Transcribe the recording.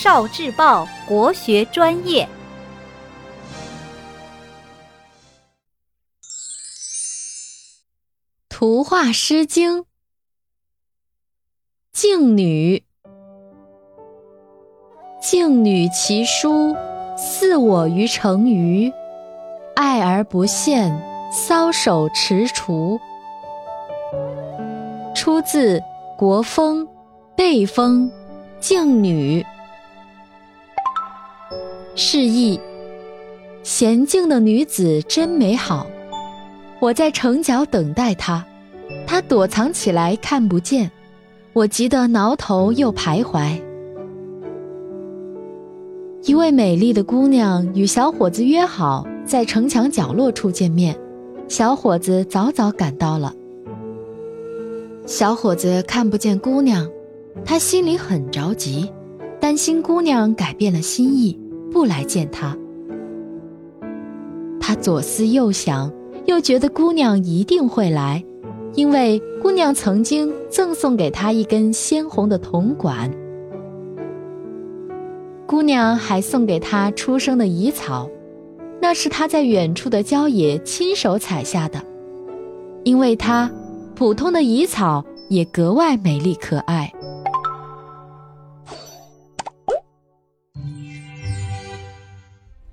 少智报国学专业。图画《诗经》静女，静女其姝，似我于成鱼，爱而不见，搔首踟蹰。出自《国风·背风·静女》，示意：娴静的女子真美好。我在城角等待她，她躲藏起来看不见，我急得挠头又徘徊。一位美丽的姑娘与小伙子约好在城墙角落处见面，小伙子早早赶到了。小伙子看不见姑娘，他心里很着急，担心姑娘改变了心意不来见他。他左思右想。又觉得姑娘一定会来，因为姑娘曾经赠送给他一根鲜红的铜管。姑娘还送给他出生的蚁草，那是他在远处的郊野亲手采下的。因为他，普通的蚁草也格外美丽可爱。